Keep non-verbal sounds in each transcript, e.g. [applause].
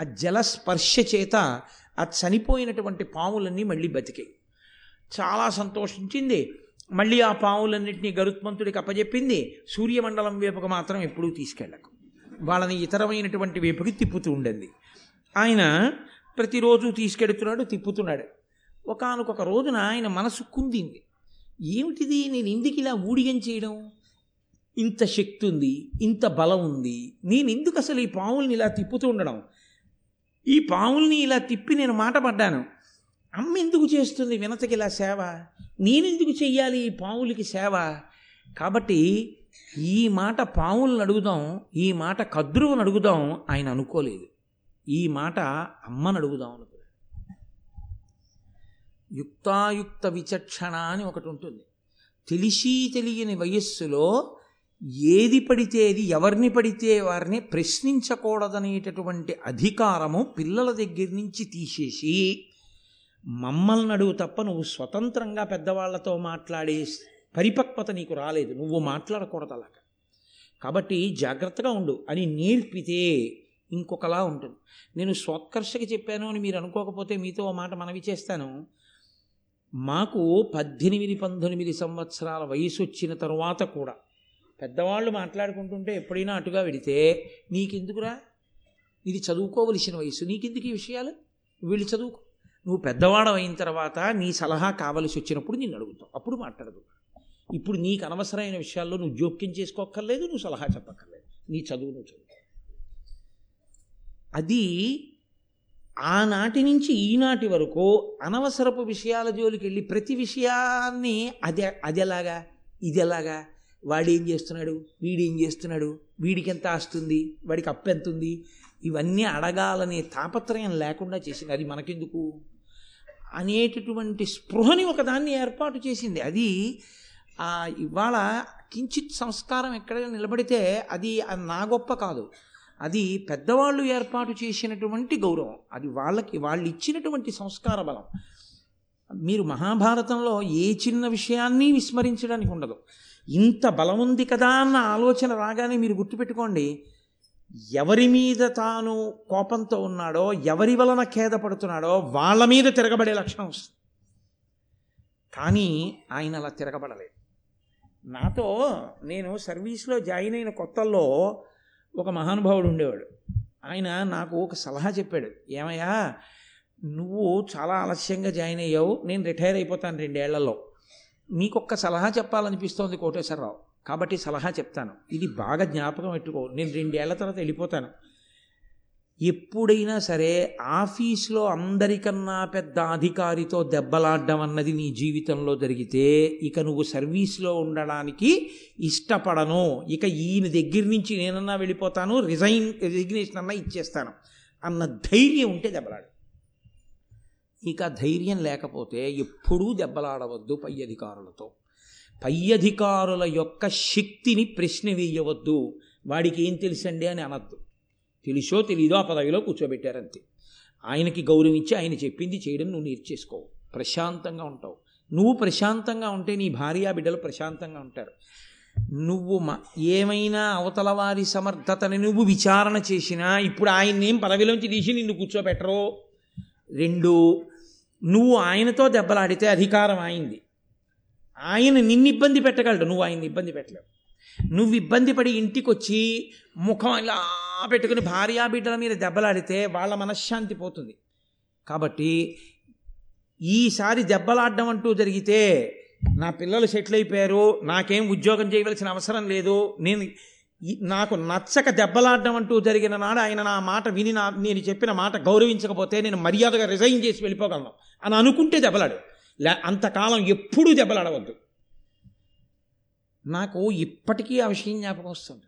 ఆ జలస్పర్శ చేత ఆ చనిపోయినటువంటి పాములన్నీ మళ్ళీ బతికాయి. చాలా సంతోషించింది. మళ్ళీ ఆ పావులన్నింటినీ గరుత్మంతుడికి అప్పజెప్పింది. సూర్యమండలం వేపకు మాత్రం ఎప్పుడూ తీసుకెళ్ళకు. వాళ్ళని ఇతరమైనటువంటి వైపుకి తిప్పుతూ ఉండింది ఆయన ప్రతిరోజు తీసుకెడుతున్నాడు తిప్పుతున్నాడు. ఒకానొక రోజున ఆయన మనసు కుందింది. ఏమిటిది? నేను ఎందుకు ఇలా ఊడిగం చేయడం? ఇంత శక్తి ఉంది ఇంత బలం ఉంది. నేను ఎందుకు అసలు ఈ పావుల్ని ఇలా తిప్పుతూ ఉండడం? ఈ పావుల్ని ఇలా తిప్పి నేను మాట పడ్డాను. అమ్మ ఎందుకు చేస్తుంది వినతకి ఇలా సేవ? నేనెందుకు చెయ్యాలి ఈ పావులకి సేవ? కాబట్టి ఈ మాట పావులను అడుగుదాం ఈ మాట కద్రువును అడుగుదాం ఆయన అనుకోలేదు. ఈ మాట అమ్మను అడుగుదాం అనుకున్నాడు. యుక్తాయుక్త విచక్షణ అని ఒకటి ఉంటుంది. తెలిసి తెలియని వయస్సులో ఏది పడితే అది ఎవరిని పడితే వారిని ప్రశ్నించకూడదనేటటువంటి అధికారము పిల్లల దగ్గర నుంచి తీసేసి మమ్మల్ని అడుగు తప్ప నువ్వు స్వతంత్రంగా పెద్దవాళ్ళతో మాట్లాడే పరిపక్వత నీకు రాలేదు. నువ్వు మాట్లాడకూడదు అలాగా. కాబట్టి జాగ్రత్తగా ఉండు అని నేర్పితే ఇంకొకలా ఉంటుంది. నేను స్వోత్కర్షకి చెప్పాను అని మీరు అనుకోకపోతే మీతో మాట మనవి చేస్తాను. మాకు పద్దెనిమిది పంతొమ్మిది సంవత్సరాల వయసు వచ్చిన తరువాత కూడా పెద్దవాళ్ళు మాట్లాడుకుంటుంటే ఎప్పుడైనా అటుగా వెడితే నీకెందుకురా? ఇది చదువుకోవలసిన వయసు నీకెందుకు ఈ విషయాలు? వీళ్ళు చదువుకో. నువ్వు పెద్దవాడు అయిన తర్వాత నీ సలహా కావలసి వచ్చినప్పుడు నిన్ను అడుగుతావు అప్పుడు మాట్లాడదు. ఇప్పుడు నీకు అనవసరమైన విషయాల్లో నువ్వు జోక్యం చేసుకోక్కర్లేదు నువ్వు సలహా చెప్పక్కర్లేదు. నీ చదువు నువ్వు చదువు. అది ఆనాటి నుంచి ఈనాటి వరకు అనవసరపు విషయాల జోలికి వెళ్ళి ప్రతి విషయాన్ని అది అది ఎలాగా ఇది ఎలాగా వాడేం చేస్తున్నాడు? వీడేం చేస్తున్నాడు? వీడికి ఎంత ఆస్తుంది? వాడికి అప్పు ఎంత ఉంది ఇవన్నీ అడగాలనే తాపత్రయం లేకుండా చేసింది. అది మనకెందుకు? అనేటటువంటి స్పృహని ఒకదాన్ని ఏర్పాటు చేసింది. అది ఇవాళ కించిత్ సంస్కారం ఎక్కడైనా నిలబడితే అది నా గొప్ప కాదు. అది పెద్దవాళ్ళు ఏర్పాటు చేసినటువంటి గౌరవం. అది వాళ్ళకి వాళ్ళు ఇచ్చినటువంటి సంస్కార బలం. మీరు మహాభారతంలో ఏ చిన్న విషయాన్ని విస్మరించడానికి ఉండదు. ఇంత బలం ఉంది కదా అన్న ఆలోచన రాగానే మీరు గుర్తుపెట్టుకోండి. ఎవరి మీద తాను కోపంతో ఉన్నాడో ఎవరి వలన ఖేదపడుతున్నాడో వాళ్ళ మీద తిరగబడే లక్షణం వస్తుంది. కానీ ఆయన అలా తిరగబడలేదు. నాతో నేను సర్వీస్లో జాయిన్ అయిన కొత్తల్లో ఒక మహానుభావుడు ఉండేవాడు. ఆయన నాకు ఒక సలహా చెప్పాడు. ఏమయ్యా నువ్వు చాలా ఆలస్యంగా జాయిన్ అయ్యావు నేను రిటైర్ అయిపోతాను రెండేళ్ళలో. మీకొక్క సలహా చెప్పాలనిపిస్తోంది కోటేశ్వరరావు. కాబట్టి సలహా చెప్తాను. ఇది బాగా జ్ఞాపకం పెట్టుకో. నేను రెండేళ్ళ తర్వాత వెళ్ళిపోతాను. ఎప్పుడైనా సరే ఆఫీస్లో అందరికన్నా పెద్ద అధికారితో దెబ్బలాడడం అన్నది నీ జీవితంలో జరిగితే ఇక నువ్వు సర్వీస్లో ఉండడానికి ఇష్టపడను. ఇక ఈయన దగ్గర నుంచి నేనన్నా వెళ్ళిపోతాను రిజైన్ రిజిగ్నేషన్ అన్నా ఇచ్చేస్తాను అన్న ధైర్యం ఉంటే దెబ్బలాడు. ఇక ధైర్యం లేకపోతే ఎప్పుడూ దెబ్బలాడవద్దు పై అధికారులతో. పై అధికారుల యొక్క శక్తిని ప్రశ్న వేయవద్దు. వాడికి ఏం తెలుసండి అని అనద్దు. తెలుసో తెలీదో ఆ పదవిలో కూర్చోబెట్టారంతే. ఆయనకి గౌరవించి ఆయన చెప్పింది చేయడం నువ్వు నేర్చేసుకో ప్రశాంతంగా ఉంటావు. నువ్వు ప్రశాంతంగా ఉంటే నీ భార్య బిడ్డలు ప్రశాంతంగా ఉంటారు. నువ్వు మ ఏమైనా అవతల వారి సమర్థతని నువ్వు విచారణ చేసినా ఇప్పుడు ఆయన్ని పదవిలోంచి తీసి నిన్ను కూర్చోబెట్టరు? రెండు నువ్వు ఆయనతో దెబ్బలాడితే అధికారం ఆయింది ఆయన నిన్ను ఇబ్బంది పెట్టగలడు. నువ్వు ఆయన్ని ఇబ్బంది పెట్టలేవు. నువ్వు ఇబ్బంది పడి ఇంటికి వచ్చి ముఖం ఇలా పెట్టుకుని భార్యా బిడ్డల మీద దెబ్బలాడితే వాళ్ళ మనశ్శాంతి పోతుంది. కాబట్టి ఈసారి దెబ్బలాడడం అంటూ జరిగితే నా పిల్లలు సెటిల్ అయిపోయారు. నాకేం ఉద్యోగం చేయవలసిన అవసరం లేదు. నేను నాకు నచ్చక దెబ్బలాడడం అంటూ జరిగిన నాడు ఆయన నా మాట విని నా నేను చెప్పిన మాట గౌరవించకపోతే నేను మర్యాదగా రిజైన్ చేసి వెళ్ళిపోగలను అని అనుకుంటే దెబ్బలాడు. లే అంతకాలం ఎప్పుడూ దెబ్బలాడవద్దు. నాకు ఇప్పటికీ ఆ విషయం జ్ఞాపకం వస్తుంది.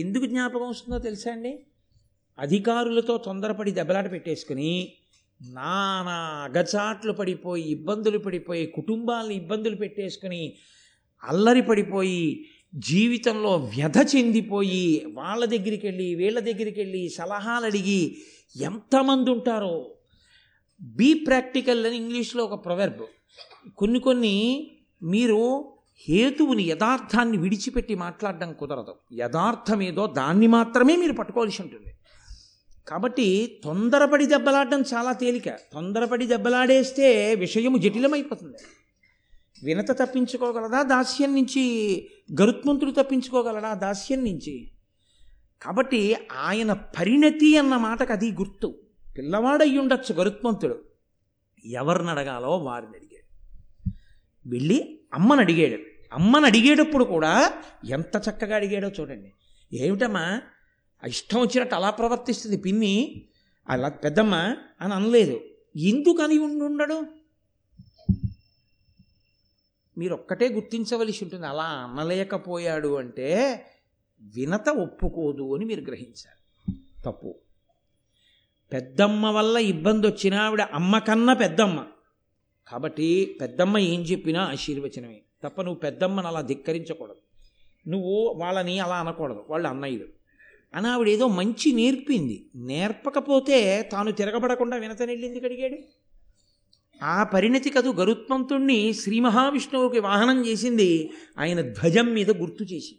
ఎందుకు జ్ఞాపకం వస్తుందో తెలుసా అండి? అధికారులతో తొందరపడి దెబ్బలాట పెట్టేసుకుని నానా అగచాట్లు పడిపోయి ఇబ్బందులు పడిపోయి కుటుంబాలను ఇబ్బందులు పెట్టేసుకుని అల్లరి పడిపోయి జీవితంలో వ్యధ చెందిపోయి వాళ్ళ దగ్గరికి వెళ్ళి వీళ్ళ దగ్గరికి వెళ్ళి సలహాలు అడిగి ఎంతమంది ఉంటారో. బీ ప్రాక్టికల్ అని ఇంగ్లీష్లో ఒక ప్రొవెర్బ్. కొన్ని కొన్ని మీరు హేతువుని యథార్థాన్ని విడిచిపెట్టి మాట్లాడడం కుదరదు. యథార్థం ఏదో దాన్ని మాత్రమే మీరు పట్టుకోవాల్సి ఉంటుంది. కాబట్టి తొందరపడి దెబ్బలాడడం చాలా తేలిక. తొందరపడి దెబ్బలాడేస్తే విషయము జటిలమైపోతుంది. వినత తప్పించుకోగలదా? దాస్యం నుంచి గరుత్మంతుడు తప్పించుకోగలడా? దాస్యం నుంచి. కాబట్టి ఆయన పరిణతి అన్న మాటకు అది గుర్తు. పిల్లవాడయ్యి ఉండొచ్చు గరుత్మంతుడు. ఎవరిని అడగాలో వారిని అడిగాడు. వెళ్ళి అమ్మని అడిగాడు. అమ్మని అడిగేటప్పుడు కూడా ఎంత చక్కగా అడిగాడో చూడండి. ఏమిటమ్మా? ఇష్టం వచ్చినట్టు అలా ప్రవర్తిస్తుంది పిన్ని. అలా పెద్దమ్మ అని అనలేదు. ఎందుకని ఉండు ఉండడు మీరు ఒక్కటే గుర్తించవలసి ఉంటుంది అలా అనలేకపోయాడు అంటే వినత ఒప్పుకోదు అని మీరు గ్రహించాలి. తప్పు. పెద్దమ్మ వల్ల ఇబ్బంది వచ్చినా ఆవిడ అమ్మ కన్నా పెద్దమ్మ. కాబట్టి పెద్దమ్మ ఏం చెప్పినా ఆశీర్వచనమే. తప్ప నువ్వు పెద్దమ్మని అలా ధిక్కరించకూడదు. నువ్వు వాళ్ళని అలా అనకూడదు. వాళ్ళు అన్నయ్యలు. అని ఆవిడ ఏదో మంచి నేర్పింది. నేర్పకపోతే తాను తిరగబడకుండా వినతనెళ్ళింది కడిగాడు ఆ పరిణతి కదు గరుత్మంతుణ్ణి శ్రీ మహావిష్ణువుకి వాహనం చేసింది ఆయన ధ్వజం మీద గుర్తు చేసి.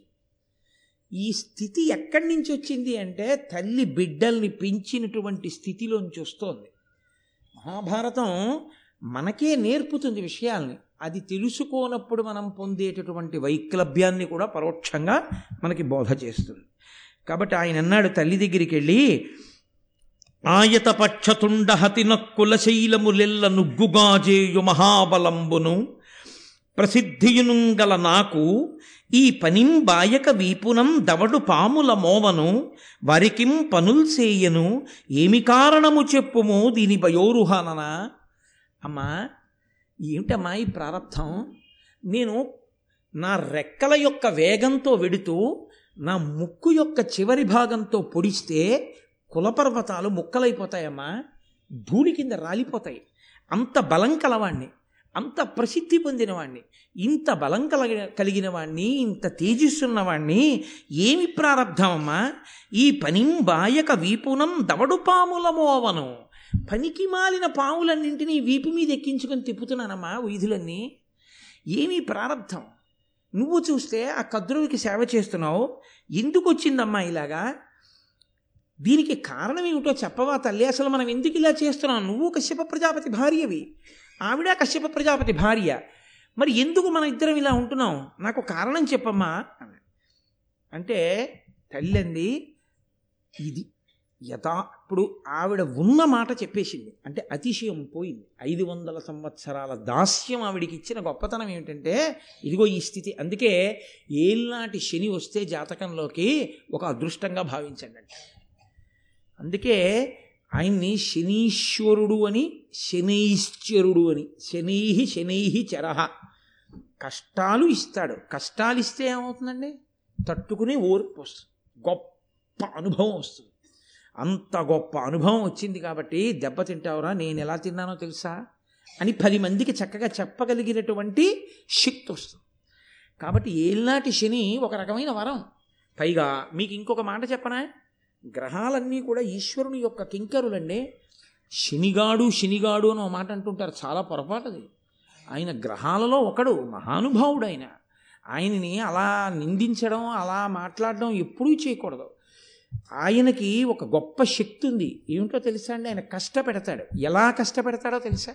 ఈ స్థితి ఎక్కడి నుంచి వచ్చింది అంటే తల్లి బిడ్డల్ని పెంచినటువంటి స్థితిలోంచి వస్తోంది. మహాభారతం మనకే నేర్పుతుంది విషయాల్ని. అది తెలుసుకోనప్పుడు మనం పొందేటటువంటి వైక్లభ్యాన్ని కూడా పరోక్షంగా మనకి బోధ చేస్తుంది. కాబట్టి ఆయన అన్నాడు తల్లి దగ్గరికి వెళ్ళి ఆయతపక్షతుండ హతిన కులశైలములెల్ల నుగ్గుగాజేయు మహాబలంబును. ప్రసిద్ధియునుంగల నాకు ఈ పనిం బాయక వీపునం దవడు పాముల మోవను వరికిం పనుల్సేయను ఏమి కారణము చెప్పుము దీని భయోరుహాననా అమ్మా ఏమిటమ్మా ఈ ప్రారంధం నేను నా రెక్కల యొక్క వేగంతో వెడుతూ నా ముక్కు యొక్క చివరి భాగంతో పొడిస్తే కులపర్వతాలు ముక్కలైపోతాయమ్మా. ధూళి కింద రాలిపోతాయి. అంత బలం కలవాణ్ణి అంత ప్రసిద్ధి పొందినవాణ్ణి ఇంత బలం కలగ కలిగిన వాణ్ణి ఇంత తేజస్సున్నవాణ్ణి ఏమి ప్రారంధమమ్మా ఈ పనింబాయక వీపునం దవడు పాముల మోవను పనికి మాలిన పాములన్నింటినీ వీపు మీద ఎక్కించుకొని తిప్పుతున్నానమ్మా వీధులన్నీ. ఏమీ ప్రారంధం నువ్వు చూస్తే ఆ కద్రువికి సేవ చేస్తున్నావు. ఎందుకు వచ్చిందమ్మా ఇలాగా? దీనికి కారణం ఏమిటో చెప్పవా తల్లి? అసలు మనం ఎందుకు ఇలా చేస్తున్నాం? నువ్వు కశ్యప ప్రజాపతి భార్యవి. ఆవిడ కశ్యప ప్రజాపతి భార్య. మరి ఎందుకు మనం ఇద్దరం ఇలా ఉంటున్నాం? నాకు కారణం చెప్పమ్మా. అంటే తల్లి అంది ఇది. యథా ఇప్పుడు ఆవిడ ఉన్న మాట చెప్పేసింది. అంటే అతిశయం పోయింది. ఐదు వందల సంవత్సరాల దాస్యం ఆవిడికి ఇచ్చిన గొప్పతనం ఏమిటంటే ఇదిగో ఈ స్థితి. అందుకే ఏళ్ళనాటి శని వస్తే జాతకంలోకి ఒక అదృష్టంగా భావించండి. అంటే అందుకే ఆయన్ని శనీశ్వరుడు అని శనైశ్వరుడు అని శనై శనై చరహ కష్టాలు ఇస్తాడు. కష్టాలు ఇస్తే ఏమవుతుందండి? తట్టుకునే ఓర్పు వస్తుంది. గొప్ప అనుభవం వస్తుంది. అంత గొప్ప అనుభవం వచ్చింది కాబట్టి దెబ్బ తింటావురా నేను ఎలా తిన్నానో తెలుసా? అని పది మందికి చక్కగా చెప్పగలిగినటువంటి శక్తి వస్తుంది. కాబట్టి ఏళ్ళనాటి శని ఒక రకమైన వరం. పైగా మీకు ఇంకొక మాట చెప్పనా? గ్రహాలన్నీ కూడా ఈశ్వరుని యొక్క కింకరులండి. శనిగాడు శనిగాడు అని ఒక మాట అంటుంటారు. చాలా పొరపాటుది. ఆయన గ్రహాలలో ఒకడు మహానుభావుడు ఆయన ఆయనని అలా నిందించడం అలా మాట్లాడడం ఎప్పుడూ చేయకూడదు. ఆయనకి ఒక గొప్ప శక్తి ఉంది. ఏమిటో తెలుసా అండి? ఆయన కష్టపెడతాడు. ఎలా కష్టపెడతాడో తెలుసా?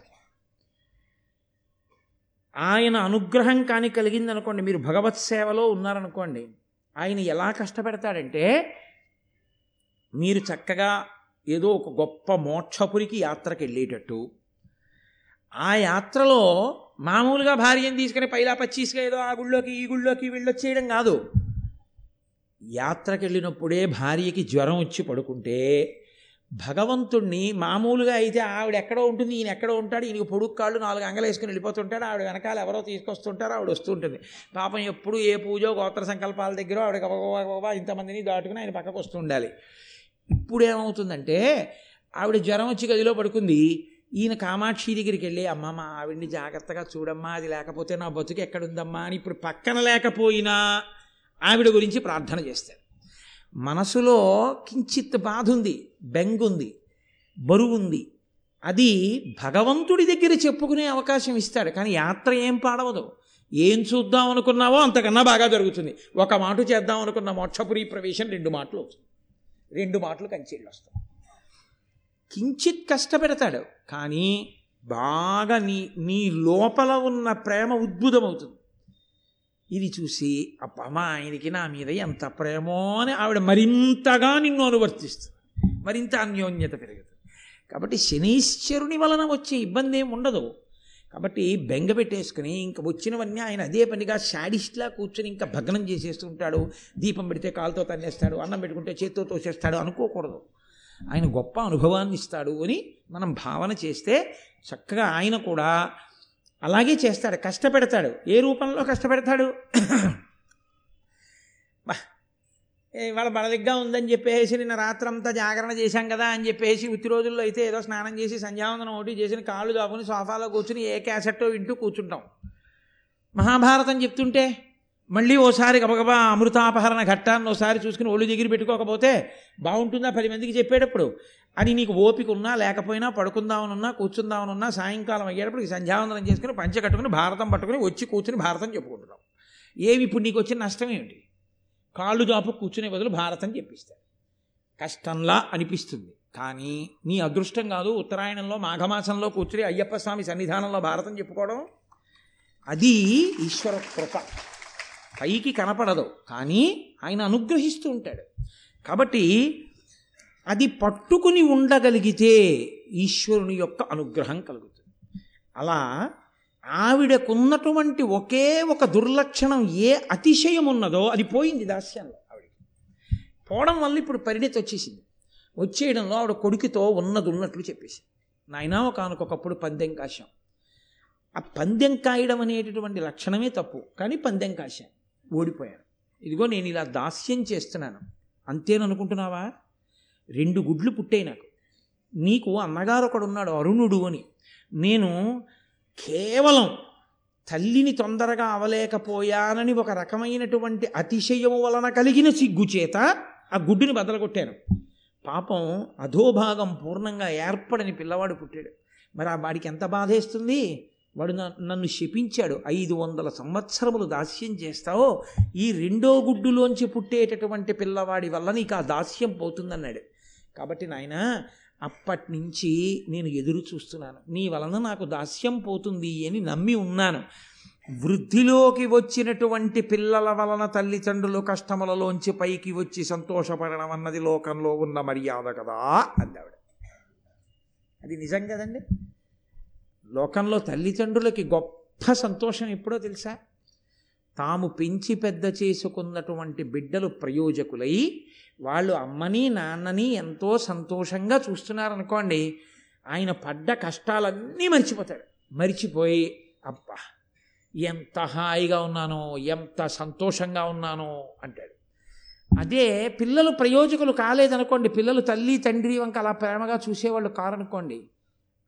ఆయన అనుగ్రహం కానీ కలిగిందనుకోండి మీరు భగవత్ సేవలో ఉన్నారనుకోండి ఆయన ఎలా కష్టపెడతాడంటే మీరు చక్కగా ఏదో ఒక గొప్ప మోక్షపురికి యాత్రకు వెళ్ళేటట్టు ఆ యాత్రలో మామూలుగా భార్యను తీసుకుని పైలా పచ్చీసుగా ఏదో ఆ గుళ్ళోకి ఈ గుళ్ళోకి వెళ్ళొచ్చేయడం కాదు. యాత్రకి వెళ్ళినప్పుడే భార్యకి జ్వరం వచ్చి పడుకుంటే భగవంతుణ్ణి మామూలుగా అయితే ఆవిడ ఎక్కడో ఉంటుంది ఈయన ఎక్కడో ఉంటాడు ఈయనకి పొడుగు కాళ్ళు నాలుగు అంగలు వేసుకుని వెళ్ళిపోతుంటాడు ఆవిడ వెనకాల ఎవరో తీసుకొస్తుంటారో ఆవిడ వస్తుంటుంది పాపం ఎప్పుడు ఏ పూజో గోత్ర సంకల్పాల దగ్గర ఆవిడ ఇంతమందిని దాటుకుని ఆయన పక్కకు వస్తుండాలి ఇప్పుడు ఏమవుతుందంటే ఆవిడ జ్వరం వచ్చి గదిలో పడుకుంది. ఈయన కామాక్షి దగ్గరికి వెళ్ళి అమ్మ మా ఆవిడ్ని జాగ్రత్తగా చూడమ్మా అది లేకపోతే నా బతుకు ఎక్కడుందమ్మా అని ఇప్పుడు పక్కన లేకపోయినా ఆవిడ గురించి ప్రార్థన చేస్తాడు మనసులో కించిత్ బాధ ఉంది బెంగుంది బరువుంది. అది భగవంతుడి దగ్గర చెప్పుకునే అవకాశం ఇస్తాడు కానీ యాత్ర ఏం పాడవదు. ఏం చూద్దాం అనుకున్నావో అంతకన్నా బాగా జరుగుతుంది. ఒక మాట చేద్దాం అనుకున్న మోక్షపురి ప్రవేశం రెండు మాటలు అవుతుంది. రెండు మాటలు కంచెళ్ళు వస్తాయి. కించిత్ కష్టపెడతాడు కానీ బాగా నీ నీ లోపల ఉన్న ప్రేమ ఉద్భుతమవుతుంది. ఇది చూసి అప్పమా ఆయనకి నా మీద ఎంత ప్రేమో అని ఆవిడ మరింతగా నిన్ను అనువర్తిస్తుంది. మరింత అన్యోన్యత పెరుగుతుంది. కాబట్టి శనీశ్వరుని వలన వచ్చే ఇబ్బంది ఏమి ఉండదు. కాబట్టి బెంగ పెట్టేసుకుని ఇంకా వచ్చినవన్నీ ఆయన అదే పనిగా షాడిస్ట్లా కూర్చొని ఇంకా భగ్నం చేసేస్తుంటాడు దీపం పెడితే కాలుతో తన్నేస్తాడు అన్నం పెట్టుకుంటే చేత్తో తోసేస్తాడు అనుకోకూడదు. ఆయన గొప్ప అనుభవాన్ని ఇస్తాడు అని మనం భావన చేస్తే చక్కగా ఆయన కూడా అలాగే చేస్తాడు కష్టపెడతాడు. ఏ రూపంలో కష్టపెడతాడు? [clears throat] ఇవాళ బలదిగ్గా ఉందని చెప్పేసి నిన్న రాత్రంతా జాగరణ చేశాం కదా అని చెప్పేసి ఉత్తి రోజుల్లో అయితే ఏదో స్నానం చేసి సంధ్యావందనం ఒకటి చేసిన కాళ్ళు దాపుని సోఫాలో కూర్చుని ఏ క్యాసెట్టో వింటూ కూర్చుంటాం. మహాభారతం చెప్తుంటే మళ్ళీ ఓసారి గబగబా అమృతాపహరణ ఘట్టాన్ని ఓసారి చూసుకుని ఒళ్ళు దగ్గర పెట్టుకోకపోతే బాగుంటుందా పది మందికి చెప్పేటప్పుడు? అని నీకు ఓపిక ఉన్నా లేకపోయినా పడుకుందామనున్నా కూర్చుందామనున్నా సాయంకాలం అయ్యేటప్పుడు సంధ్యావందనం చేసుకుని పంచ కట్టుకుని భారతం పట్టుకుని వచ్చి కూర్చుని భారతం చెప్పుకుంటున్నాం. ఏమి ఇప్పుడు నీకు వచ్చిన నష్టం ఏమిటి? కాళ్ళు జాపు కూర్చునే బదులు భారతం చెప్పిస్తారు కష్టంలా అనిపిస్తుంది. కానీ నీ అదృష్టం కాదు ఉత్తరాయణంలో మాఘమాసంలో కూర్చుని అయ్యప్ప స్వామి సన్నిధానంలో భారతం చెప్పుకోవడం? అది ఈశ్వర కృప. పైకి కనపడదు కానీ ఆయన అనుగ్రహిస్తూ ఉంటాడు. కాబట్టి అది పట్టుకుని ఉండగలిగితే ఈశ్వరుని యొక్క అనుగ్రహం కలుగుతుంది. అలా ఆవిడకున్నటువంటి ఒకే ఒక దుర్లక్షణం ఏ అతిశయం ఉన్నదో అది పోయింది దాస్యంలో ఆవిడకి. పోవడం వల్ల ఇప్పుడు పరిణితి వచ్చేసింది. వచ్చేయడంలో ఆవిడ కొడుకుతో ఉన్నది ఉన్నట్లు చెప్పేసి నాయనా ఒకనకొకప్పుడు పందెం కాశాం. ఆ పందెం కాయడం అనేటటువంటి లక్షణమే తప్పు కానీ పందెం కాశాం. ఓడిపోయాను ఇదిగో నేను ఇలా దాస్యం చేస్తున్నాను. అంతేననుకుంటున్నావా? రెండు గుడ్లు పుట్టాయి నాకు. నీకు అన్నగారు ఒకడు ఉన్నాడు అరుణుడు అని. నేను కేవలం తల్లిని తొందరగా అవలేకపోయానని ఒక రకమైనటువంటి అతిశయము వలన కలిగిన సిగ్గు చేత ఆ గుడ్డుని బదలగొట్టాను. పాపం అధోభాగం పూర్ణంగా ఏర్పడని పిల్లవాడు పుట్టాడు. మరి ఆ వాడికి ఎంత బాధేస్తుంది? వాడు నన్ను శపించాడు. ఐదు వందల సంవత్సరములు దాస్యం చేస్తావో? ఈ రెండో గుడ్డులోంచి పుట్టేటటువంటి పిల్లవాడి వల్ల నీకు ఆ దాస్యం పోతుందన్నాడు. కాబట్టి నాయన అప్పటి నుంచి నేను ఎదురు చూస్తున్నాను. నీ వలన నాకు దాస్యం పోతుంది అని నమ్మి ఉన్నాను. వృద్ధిలోకి వచ్చినటువంటి పిల్లల వలన తల్లిదండ్రులు కష్టములలోంచి పైకి వచ్చి సంతోషపడడం అన్నది లోకంలో ఉన్న మర్యాద కదా అందావిడ అది నిజం కదండి? లోకంలో తల్లిదండ్రులకి గొప్ప సంతోషం ఎప్పుడో తెలుసా? తాము పెంచి పెద్ద చేసుకున్నటువంటి బిడ్డలు ప్రయోజకులై వాళ్ళు అమ్మని నాన్నని ఎంతో సంతోషంగా చూస్తున్నారనుకోండి ఆయన పడ్డ కష్టాలన్నీ మర్చిపోతాడు. మర్చిపోయి అబ్బా ఎంత హాయిగా ఉన్నానో ఎంత సంతోషంగా ఉన్నానో అంటాడు. అదే పిల్లలు ప్రయోజకులు కాలేదనుకోండి పిల్లలు తల్లి తండ్రి వంక అలా ప్రేమగా చూసేవాళ్ళు కారనుకోండి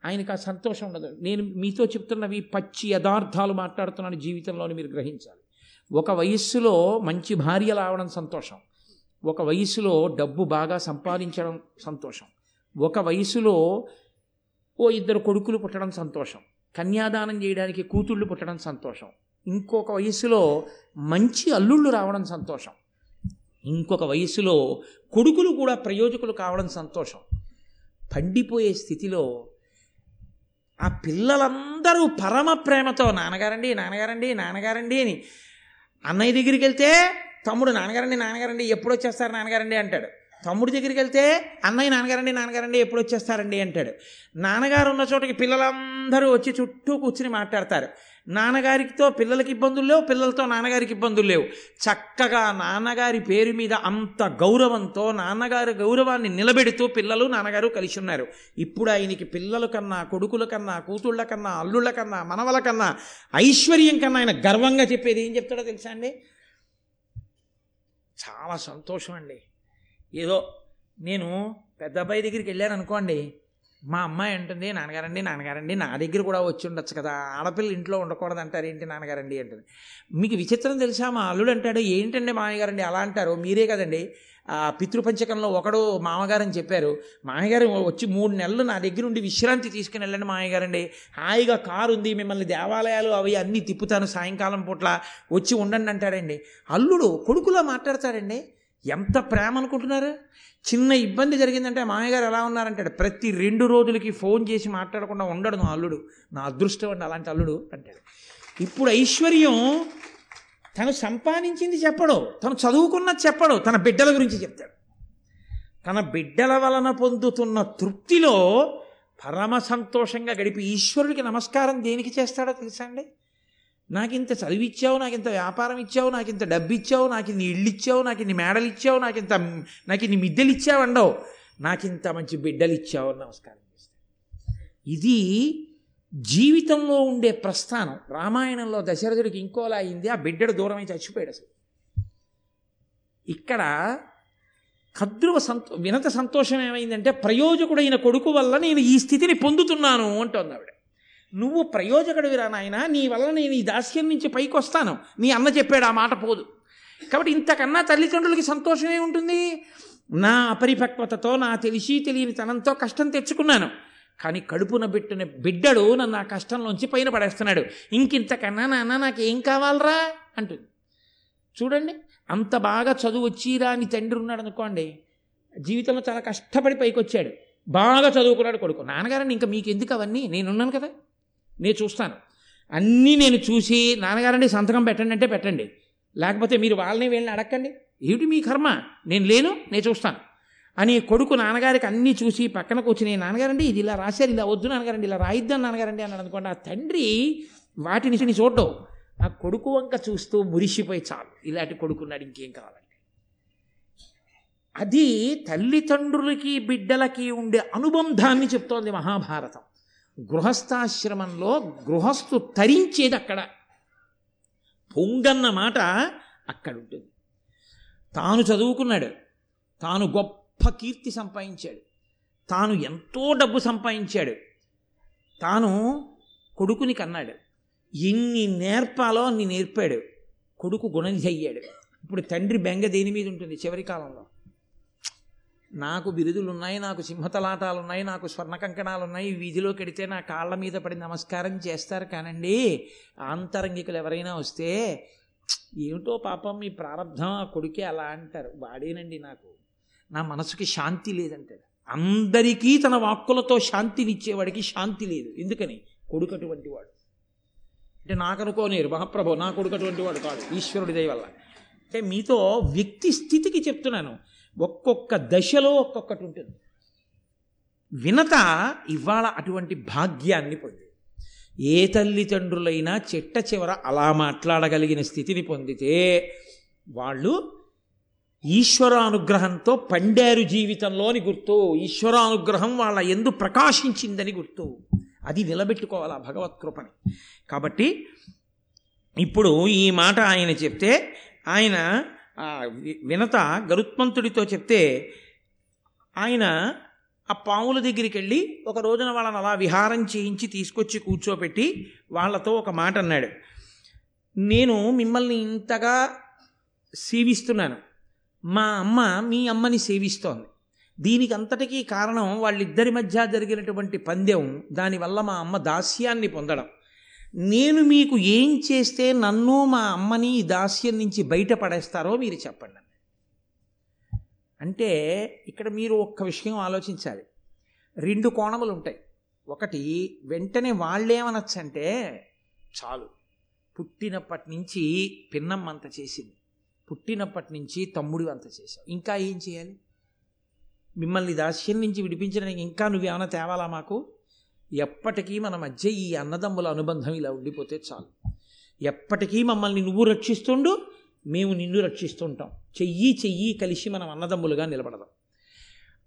ఆయనకు ఆ సంతోషం ఉండదు. నేను మీతో చెప్తున్నవి పచ్చి యథార్థాలు మాట్లాడుతున్నాను జీవితంలోని మీరు గ్రహించాలి. ఒక వయస్సులో మంచి భార్య రావడం సంతోషం. ఒక వయసులో డబ్బు బాగా సంపాదించడం సంతోషం. ఒక వయసులో ఓ ఇద్దరు కొడుకులు పుట్టడం సంతోషం. కన్యాదానం చేయడానికి కూతుళ్ళు పుట్టడం సంతోషం. ఇంకొక వయసులో మంచి అల్లుళ్ళు రావడం సంతోషం. ఇంకొక వయసులో కొడుకులు కూడా ప్రయోజకులు కావడం సంతోషం. పండిపోయే స్థితిలో ఆ పిల్లలందరూ పరమ ప్రేమతో నాన్నగారండి నాన్నగారండి నాన్నగారండి అని అన్నయ్య దగ్గరికి వెళ్తే తమ్ముడు నాన్నగారండి నాన్నగారండి ఎప్పుడు వచ్చేస్తారు నాన్నగారండి అంటాడు. తమ్ముడి దగ్గరికి వెళ్తే అన్నయ్య నాన్నగారండి నాన్నగారండి ఎప్పుడు వచ్చేస్తారండి అంటాడు. నాన్నగారు ఉన్న చోటకి పిల్లలందరూ వచ్చి చుట్టూ కూర్చుని మాట్లాడతారు. నాన్నగారితో పిల్లలకి ఇబ్బందులు లేవు పిల్లలతో నాన్నగారికి ఇబ్బందులు లేవు. చక్కగా నాన్నగారి పేరు మీద అంత గౌరవంతో నాన్నగారి గౌరవాన్ని నిలబెడుతూ పిల్లలు నాన్నగారు కలిసి ఉన్నారు. ఇప్పుడు ఆయనకి పిల్లల కన్నా కొడుకుల కన్నా కూతుళ్ళ కన్నా అల్లుళ్ళ కన్నా మనవల కన్నా ఐశ్వర్యం కన్నా ఆయన గర్వంగా చెప్పేది ఏం చెప్తాడో తెలుసా అండి? చాలా సంతోషం అండి. ఏదో నేను పెద్ద అబ్బాయి దగ్గరికి వెళ్ళాను అనుకోండి మా అమ్మాయి అంటుంది నాన్నగారండి నాన్నగారండి నా దగ్గర కూడా వచ్చి ఉండొచ్చు కదా ఆడపిల్ల ఇంట్లో ఉండకూడదు అంటారు ఏంటి నాన్నగారండి? అంటుంది. మీకు విచిత్రం తెలుసా? మా అల్లుడు అంటాడు ఏంటండి మామయ్యగారండి అలా అంటారు? మీరే కదండి. పితృపంచకంలో ఒకడు మామగారని చెప్పారు. మామయ్యగారు వచ్చి మూడు నెలలు నా దగ్గర ఉండి విశ్రాంతి తీసుకుని వెళ్ళండి మామయ్యగారండి. హాయిగా కారు ఉంది మిమ్మల్ని దేవాలయాలు అవి అన్నీ తిప్పుతాను సాయంకాలం పూట్ల వచ్చి ఉండండి అంటాడండి. అల్లుడు కొడుకులా మాట్లాడతాడండి? ఎంత ప్రేమ అనుకుంటున్నారు చిన్న ఇబ్బంది జరిగిందంటే మామయ్యగారు ఎలా ఉన్నారంటాడు? ప్రతి రెండు రోజులకి ఫోన్ చేసి మాట్లాడకుండా ఉండడు నా అల్లుడు. నా అదృష్టం అండి అలాంటి అల్లుడు అంటాడు. ఇప్పుడు ఐశ్వర్యం తను సంపాదించింది చెప్పడు. తను చదువుకున్నది చెప్పడు. తన బిడ్డల గురించి చెప్తాడు. తన బిడ్డల వలన పొందుతున్న తృప్తిలో పరమ సంతోషంగా గడిపి ఈశ్వరుడికి నమస్కారం దేనికి చేస్తాడో తెలుసా అండి? నాకింత చదివిచ్చావు నాకింత వ్యాపారం ఇచ్చావు నాకింత డబ్బు ఇచ్చావు నాకు ఇన్ని ఇళ్ళు ఇచ్చావు నాకు ఇన్ని మేడలు ఇచ్చావు నాకు నాకు ఇన్ని మిద్దెలు ఇచ్చావండవు అండవు మంచి బిడ్డలు ఇచ్చావు నమస్కారం ఇది జీవితంలో ఉండే ప్రస్థానం. రామాయణంలో దశరథుడికి ఇంకోలా అయింది ఆ బిడ్డడు దూరమై చచ్చిపోయాడు అసలు. ఇక్కడ కద్రువ సంతో వినత సంతోషం ఏమైందంటే ప్రయోజకుడైన కొడుకు వల్ల నేను ఈ స్థితిని పొందుతున్నాను అంటోంది ఆవిడ. నువ్వు ప్రయోజకుడివిరా నాయన నీ వల్ల నేను ఈ దాస్యం నుంచి పైకి వస్తాను. నీ అన్న చెప్పాడు ఆ మాట పోదు. కాబట్టి ఇంతకన్నా తల్లిదండ్రులకి సంతోషమే ఉంటుంది. నా అపరిపక్వతతో నా తెలిసి తెలియని తనంతో కష్టం తెచ్చుకున్నాను. కానీ కడుపున పెట్టిన బిడ్డడు నన్ను ఆ కష్టంలోంచి పైన పడేస్తున్నాడు. ఇంకింతకన్నా నాన్న నాకేం కావాలరా? అంటుంది. చూడండి అంత బాగా చదువు వచ్చిరా అని తండ్రి ఉన్నాడు అనుకోండి జీవితంలో చాలా కష్టపడి పైకి వచ్చాడు బాగా చదువుకున్నాడు కొడుకు. నాన్నగారని ఇంకా మీకు ఎందుకు అవన్నీ? నేనున్నాను కదా. నేను చూస్తాను. అన్నీ నేను చూసి నాన్నగారండి సంతకం పెట్టండి అంటే పెట్టండి. లేకపోతే మీరు వాళ్ళని వీళ్ళని అడగండి ఏమిటి మీ కర్మ? నేను లేను నేను చూస్తాను. అని కొడుకు నాన్నగారికి అన్నీ చూసి పక్కన కూర్చుని నాన్నగారండి ఇది ఇలా రాశారు ఇలా వద్దు నాన్నగారండి ఇలా రాయిద్దాం నాన్నగారండి అని అనుకోండి. ఆ తండ్రి వాటిని చూడడం ఆ కొడుకు వంక చూస్తూ మురిసిపోయి చాలు. ఇలాంటి కొడుకున్నాడు ఇంకేం కావాలండి? అది తల్లిదండ్రులకి బిడ్డలకి ఉండే అనుబంధాన్ని చెప్తోంది మహాభారతం. గృహస్థాశ్రమంలో గృహస్థు తరించేది అక్కడ. పొంగన్న మాట అక్కడ ఉంటుంది తాను చదువుకున్నాడు. తాను గొప్ప కీర్తి సంపాదించాడు. తాను ఎంతో డబ్బు సంపాదించాడు. తాను కొడుకుని కన్నాడు. ఎన్ని నేర్పాలో అన్ని నేర్పాడు. కొడుకు గుణనిధి అయ్యాడు. ఇప్పుడు తండ్రి బెంగ దేని మీద ఉంటుంది చివరి కాలంలో? నాకు బిరుదులు ఉన్నాయి నాకు సింహతలాటాలు ఉన్నాయి నాకు స్వర్ణ కంకణాలు ఉన్నాయి వీధిలో కడితే నా కాళ్ళ మీద పడి నమస్కారం చేస్తారు కానండి. ఆంతరంగికులు ఎవరైనా వస్తే ఏమిటో పాపం మీ ప్రారంధం ఆ కొడుకే అలా అంటారు. వాడేనండి నాకు. నా మనసుకి శాంతి లేదంటాడు. అందరికీ తన వాక్కులతో శాంతినిచ్చేవాడికి శాంతి లేదు. ఎందుకని? కొడుకు అటువంటి వాడు. అంటే నాకు అనుకోనేరు మహాప్రభు నా కొడుకు అటువంటి వాడు కాదు ఈశ్వరుడి దయ వల్ల. అంటే మీతో వ్యక్తి స్థితికి చెప్తున్నాను. ఒక్కొక్క దశలో ఒక్కొక్కటి ఉంటుంది. వినత ఇవాళ అటువంటి భాగ్యాన్ని పొంది ఏ తల్లిదండ్రులైనా చెట్ట చివర అలా మాట్లాడగలిగిన స్థితిని పొందితే వాళ్ళు ఈశ్వరానుగ్రహంతో పండారు జీవితంలోని గుర్తు. ఈశ్వరానుగ్రహం వాళ్ళ ఎందు ప్రకాశించిందని గుర్తు. అది నిలబెట్టుకోవాలి ఆ భగవత్ కృపని. కాబట్టి ఇప్పుడు ఈ మాట ఆయన చెప్తే ఆయన వినత గరుత్మంతుడితో చెప్తే ఆయన ఆ పాముల దగ్గరికి వెళ్ళి ఒక రోజున వాళ్ళని అలా విహారం చేయించి తీసుకొచ్చి కూర్చోపెట్టి వాళ్ళతో ఒక మాట అన్నాడు. నేను మిమ్మల్ని ఇంతగా సేవిస్తున్నాను. మా అమ్మ మీ అమ్మని సేవిస్తోంది. దీనికి అంతటికీ కారణం వాళ్ళిద్దరి మధ్య జరిగినటువంటి పందెం. దానివల్ల మా అమ్మ దాస్యాన్ని పొందడం. నేను మీకు ఏం చేస్తే నన్ను మా అమ్మని ఈ దాస్యం నుంచి బయటపడేస్తారో మీరు చెప్పండి. అంటే ఇక్కడ మీరు ఒక్క విషయం ఆలోచించాలి. రెండు కోణములు ఉంటాయి. ఒకటి వెంటనే వాళ్ళేమనొచ్చంటే చాలు. పుట్టినప్పటి నుంచి పిన్నమ్మ అంత చేసింది. పుట్టినప్పటి నుంచి తమ్ముడు అంత చేశావు. ఇంకా ఏం చేయాలి? మిమ్మల్ని దాస్యం నుంచి విడిపించడానికి ఇంకా నువ్వేమైనా తేవాలా మాకు? ఎప్పటికీ మన మధ్య ఈ అన్నదమ్ముల అనుబంధం ఇలా ఉండిపోతే చాలు. ఎప్పటికీ మమ్మల్ని నువ్వు రక్షిస్తుండు మేము నిన్ను రక్షిస్తుంటాం. చెయ్యి చెయ్యి కలిసి మనం అన్నదమ్ములుగా నిలబడదాం.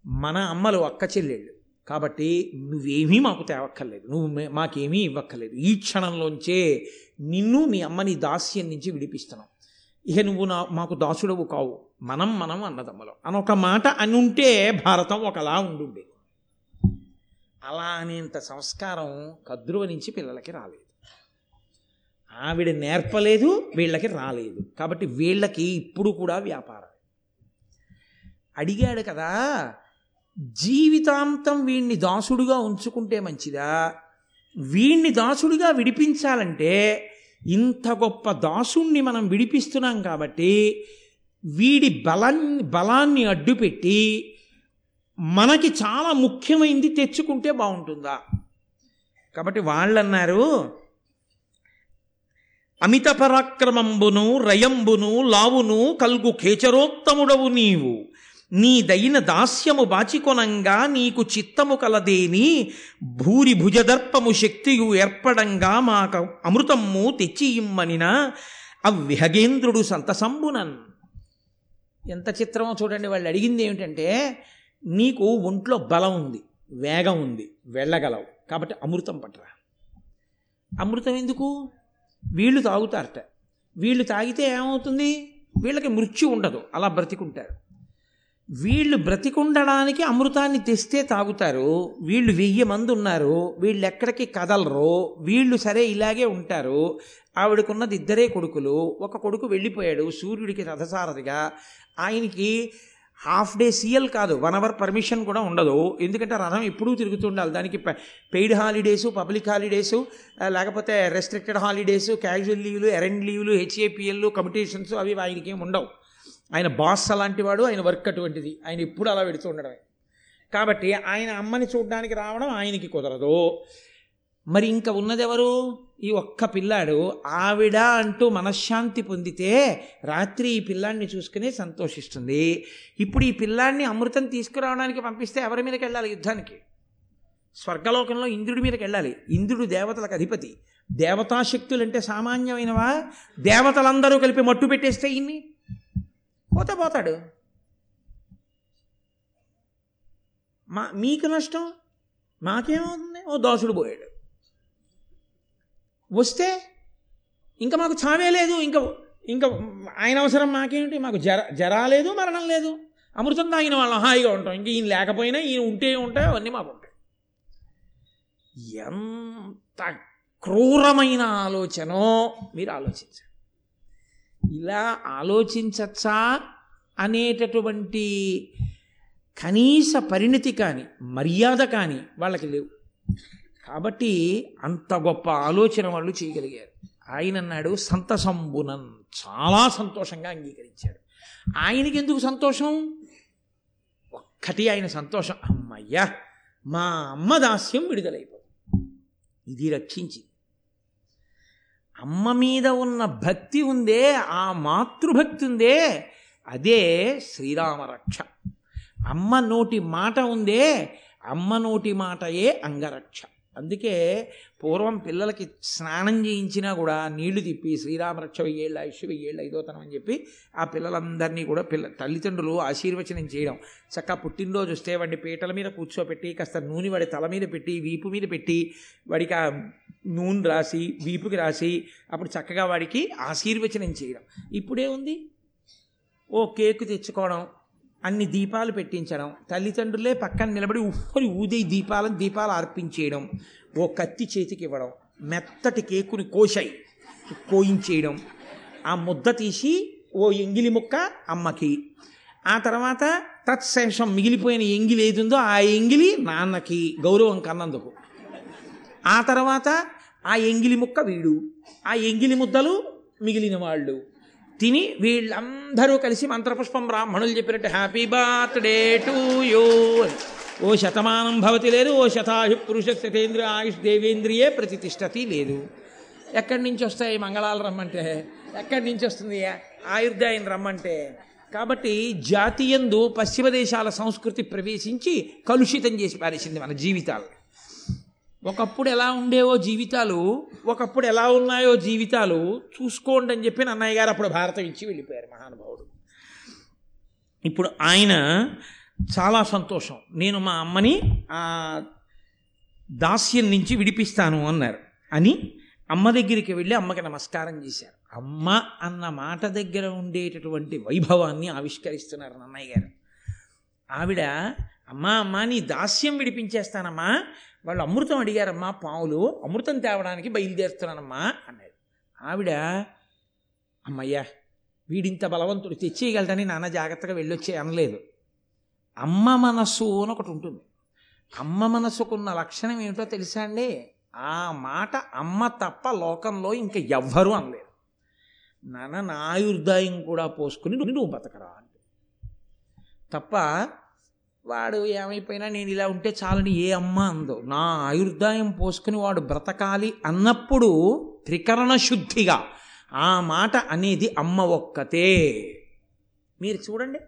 మన అమ్మలు అక్క చెల్లెళ్ళు. కాబట్టి నువ్వేమీ మాకు తేవక్కర్లేదు. నువ్వు మాకేమీ ఇవ్వక్కర్లేదు. ఈ క్షణంలోంచే నిన్ను మీ అమ్మని దాస్యం నుంచి విడిపిస్తున్నాం. ఇక నువ్వు నా మాకు దాసుడవు కావు. మనం మనం అన్నదమ్ములం. అని ఒక మాట అని ఉంటే భారతం ఒకలా ఉండుండే. అలా అనేంత సంస్కారం కద్రువ నుంచి పిల్లలకి రాలేదు. ఆవిడ నేర్పలేదు వీళ్ళకి రాలేదు. కాబట్టి వీళ్ళకి ఇప్పుడు కూడా వ్యాపారం. అడిగాడు కదా జీవితాంతం వీణ్ణి దాసుడుగా ఉంచుకుంటే మంచిదా? వీణ్ణి దాసుడిగా విడిపించాలంటే ఇంత గొప్ప దాసుణ్ణి మనం విడిపిస్తున్నాం కాబట్టి వీడి బలాన్ని బలాన్ని అడ్డుపెట్టి మనకి చాలా ముఖ్యమైంది తెచ్చుకుంటే బాగుంటుందా? కాబట్టి వాళ్ళు అన్నారు అమిత పరాక్రమంబును రయంబును లావును కల్గు కేచరోత్తముడవు నీవు. నీదైన దాస్యము బాచికొనంగా నీకు చిత్తము కలదేని భూరి భుజదర్పము శక్తియు ఏర్పడంగా మాకు అమృతమ్ము తెచ్చి ఇమ్మనిన అవ్విహగేంద్రుడు సంతసంబునన్. ఎంత చిత్రమో చూడండి వాళ్ళు అడిగింది ఏమిటంటే నీకు ఒంట్లో బలం ఉంది వేగం ఉంది వెళ్ళగలవు. కాబట్టి అమృతం పట్టరా అమృతం ఎందుకు? వీళ్ళు తాగుతారట. వీళ్ళు తాగితే ఏమవుతుంది? వీళ్ళకి మృత్యు ఉండదు అలా బ్రతికుంటారు. వీళ్ళు బ్రతికుండడానికి అమృతాన్ని తెస్తే తాగుతారు వీళ్ళు వెయ్యి మంది ఉన్నారు వీళ్ళు ఎక్కడికి కదలరు వీళ్ళు సరే ఇలాగే ఉంటారు. ఆవిడకున్నది ఇద్దరే కొడుకులు ఒక కొడుకు వెళ్ళిపోయాడు సూర్యుడికి రథసారథిగా. ఆయనకి హాఫ్ డే సీఎల్ కాదు వన్ అవర్ పర్మిషన్ కూడా ఉండదు. ఎందుకంటే రథం ఎప్పుడూ తిరుగుతుండాలి. దానికి పెయిడ్ హాలిడేసు పబ్లిక్ హాలిడేసు లేకపోతే రెస్ట్రిక్టెడ్ హాలిడేసు క్యాజువల్ లీవ్లు ఎరెండ్ లీవ్లు హెచ్ఏపిఎల్లు కమిటేషన్స్ అవి ఆయనకి ఏమి ఉండవు. ఆయన బాస్ అలాంటి వాడు ఆయన వర్క్ అటువంటిది. ఆయన ఎప్పుడు అలా పెడుతూ ఉండడమే. కాబట్టి ఆయన అమ్మని చూడడానికి రావడం ఆయనకి కుదరదు. మరి ఇంకా ఉన్నదెవరు? ఈ ఒక్క పిల్లాడు ఆవిడ అంటూ మనశ్శాంతి పొందితే రాత్రి ఈ పిల్లాడిని చూసుకుని సంతోషిస్తుంది. ఇప్పుడు ఈ పిల్లాడిని అమృతం తీసుకురావడానికి పంపిస్తే ఎవరి మీదకి వెళ్ళాలి యుద్ధానికి? స్వర్గలోకంలో ఇంద్రుడి మీదకి వెళ్ళాలి. ఇంద్రుడు దేవతలకు అధిపతి. దేవతాశక్తులు అంటే సామాన్యమైనవా? దేవతలందరూ కలిపి మట్టు పెట్టేస్తే ఇన్ని? పోతే పోతాడు. మా మీకు నష్టం? మాకేమవుతుంది? ఓ దోసుడు పోయాడు. వస్తే ఇంకా మాకు చావే లేదు ఇంకా ఇంకా ఆయన అవసరం మాకేమిటి మాకు జర జరా లేదు మరణం లేదు. అమృతం తాగిన వాళ్ళం హాయిగా ఉంటాం. ఇంక ఈయన లేకపోయినా ఈయన ఉంటే ఉంటాయి అవన్నీ మాకు ఉంటాయి. ఎంత క్రూరమైన ఆలోచనో మీరు ఆలోచించండి. ఇలా ఆలోచించచ్చా అనేటటువంటి కనీస పరిణితి కానీ మర్యాద కానీ వాళ్ళకి లేవు. కాబట్టి అంత గొప్ప ఆలోచన వాళ్ళు చేయగలిగారు. ఆయన అన్నాడు సంతసంబునన్. చాలా సంతోషంగా అంగీకరించాడు. ఆయనకి ఎందుకు సంతోషం? ఒక్కటి ఆయన సంతోషం. అమ్మయ్యా మా అమ్మ దాస్యం విడుదలైపోతుంది ఇది రక్షించింది అమ్మ మీద ఉన్న భక్తి ఉందే ఆ మాతృభక్తి ఉందే అదే శ్రీరామరక్ష అమ్మ నోటి మాట ఉందే అమ్మ నోటి మాటయే అంగరక్ష. అందుకే పూర్వం పిల్లలకి స్నానం చేయించినా కూడా నీళ్ళు తిప్పి శ్రీరామరక్ష వెయ్యేళ్ళ ఆయుష్ వెయ్యేళ్ళ ఐదోతనం అని చెప్పి ఆ పిల్లలందరినీ కూడా పిల్ల తల్లిదండ్రులు ఆశీర్వచనం చేయడం. చక్కగా పుట్టినరోజు వస్తే వాడిని పీటల మీద కూర్చోపెట్టి కాస్త నూనె వాడి తల మీద పెట్టి వీపు మీద పెట్టి వాడికి ఆ నూనె రాసి వీపుకి రాసి అప్పుడు చక్కగా వాడికి ఆశీర్వచనం చేయడం. ఇప్పుడే ఉంది ఓ కేకు తెచ్చుకోవడం. అన్ని దీపాలు పెట్టించడం తల్లిదండ్రులే పక్కన నిలబడి ఉప్పని ఊదే దీపాలను దీపాలు అర్పించేయడం ఓ కత్తి చేతికి ఇవ్వడం మెత్తటి కేకుని కోశాయి కోయించేయడం ఆ ముద్ద తీసి ఓ ఎంగిలి ముక్క అమ్మకి. ఆ తర్వాత తత్శేషం మిగిలిపోయిన ఎంగిలి ఏదుందో ఆ ఎంగిలి నాన్నకి గౌరవం కన్నందుకు. ఆ తర్వాత ఆ ఎంగిలి ముక్క వీడు ఆ ఎంగిలి ముద్దలు మిగిలిన వాళ్ళు. తిని వీళ్ళందరూ కలిసి మంత్రపుష్పం బ్రాహ్మణులు చెప్పినట్టు హ్యాపీ బర్త్డే టు యూ. ఓ శతమానం భవతి లేదు ఓ శతాయు పురుష శతేంద్ర ఆయుష్ దేవేంద్రియే ప్రతిష్టతి లేదు. ఎక్కడి నుంచి వస్తాయి మంగళాలు రమ్మంటే? ఎక్కడి నుంచి వస్తుంది? ఆయుర్దాయం రమ్మంటే. కాబట్టి జాతీయందు పశ్చిమ దేశాల సంస్కృతి ప్రవేశించి కలుషితం చేసి పారేసింది మన జీవితాలు. ఒకప్పుడు ఎలా ఉండేవో జీవితాలు ఒకప్పుడు ఎలా ఉన్నాయో జీవితాలు చూసుకోండి అని చెప్పి అన్నయ్య గారు అప్పుడు భారతం ఇచ్చి వెళ్ళిపోయారు మహానుభావుడు. ఇప్పుడు ఆయన చాలా సంతోషం. నేను మా అమ్మని ఆ దాస్యం నుంచి విడిపిస్తాను అన్నారు. అని అమ్మ దగ్గరికి వెళ్ళి అమ్మకి నమస్కారం చేశారు. అమ్మ అన్న మాట దగ్గర ఉండేటటువంటి వైభవాన్ని ఆవిష్కరిస్తున్నారు నన్నయ్య గారు. ఆవిడ అమ్మా అమ్మా నీ దాస్యం విడిపించేస్తానమ్మా. వాళ్ళు అమృతం అడిగారమ్మా పావులు. అమృతం తేవడానికి బయలుదేరుతున్నానమ్మా అన్నాడు ఆవిడ అమ్మయ్యా వీడింత బలవంతుడు తెచ్చేయగలడని నాన్న జాగ్రత్తగా వెళ్ళొచ్చే అనలేదు. అమ్మ మనస్సు అని ఒకటి ఉంటుంది. అమ్మ మనసుకున్న లక్షణం ఏమిటో తెలుసా అండి? ఆ మాట అమ్మ తప్ప లోకంలో ఇంక ఎవ్వరూ అనలేదు. నాన్న నా ఆయుర్దాయం కూడా పోసుకుని నువ్వు బతకరా అంటే తప్ప వాడు ఏమైపోయినా నేను ఇలా ఉంటే చాలని ఏ అమ్మ అందో. నా ఆయుర్దాయం పోసుకుని వాడు బ్రతకాలి అన్నప్పుడు త్రికరణ శుద్ధిగా ఆ మాట అనేది అమ్మ ఒక్కతే. మీరు చూడండి.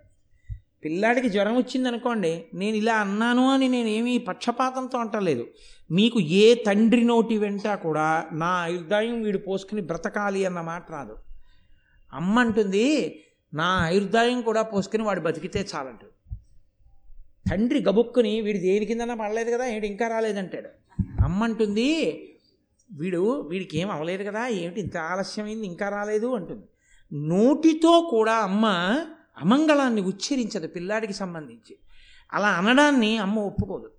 పిల్లాడికి జ్వరం వచ్చిందనుకోండి నేను ఇలా అన్నాను అని నేను ఏమీ పక్షపాతంతో అంటలేదు. మీకు ఏ తండ్రి నోటి వెంట కూడా నా ఆయుర్దాయం వీడు పోసుకుని బ్రతకాలి అన్న మాట రాదు. అమ్మ అంటుంది నా ఆయుర్దాయం కూడా పోసుకుని వాడు బతికితే చాలంటుంది. తండ్రి గబుక్కుని వీడు దేని కిందన్నా పడలేదు కదా ఏంటి ఇంకా రాలేదంటాడు. అమ్మ అంటుంది వీడు వీడికి ఏం అవ్వలేదు కదా ఏమిటి ఇంత ఆలస్యమైంది ఇంకా రాలేదు అంటుంది. నోటితో కూడా అమ్మ అమంగళాన్ని ఉచ్చరించదు పిల్లాడికి సంబంధించి. అలా అనడాన్ని అమ్మ ఒప్పుకోదు.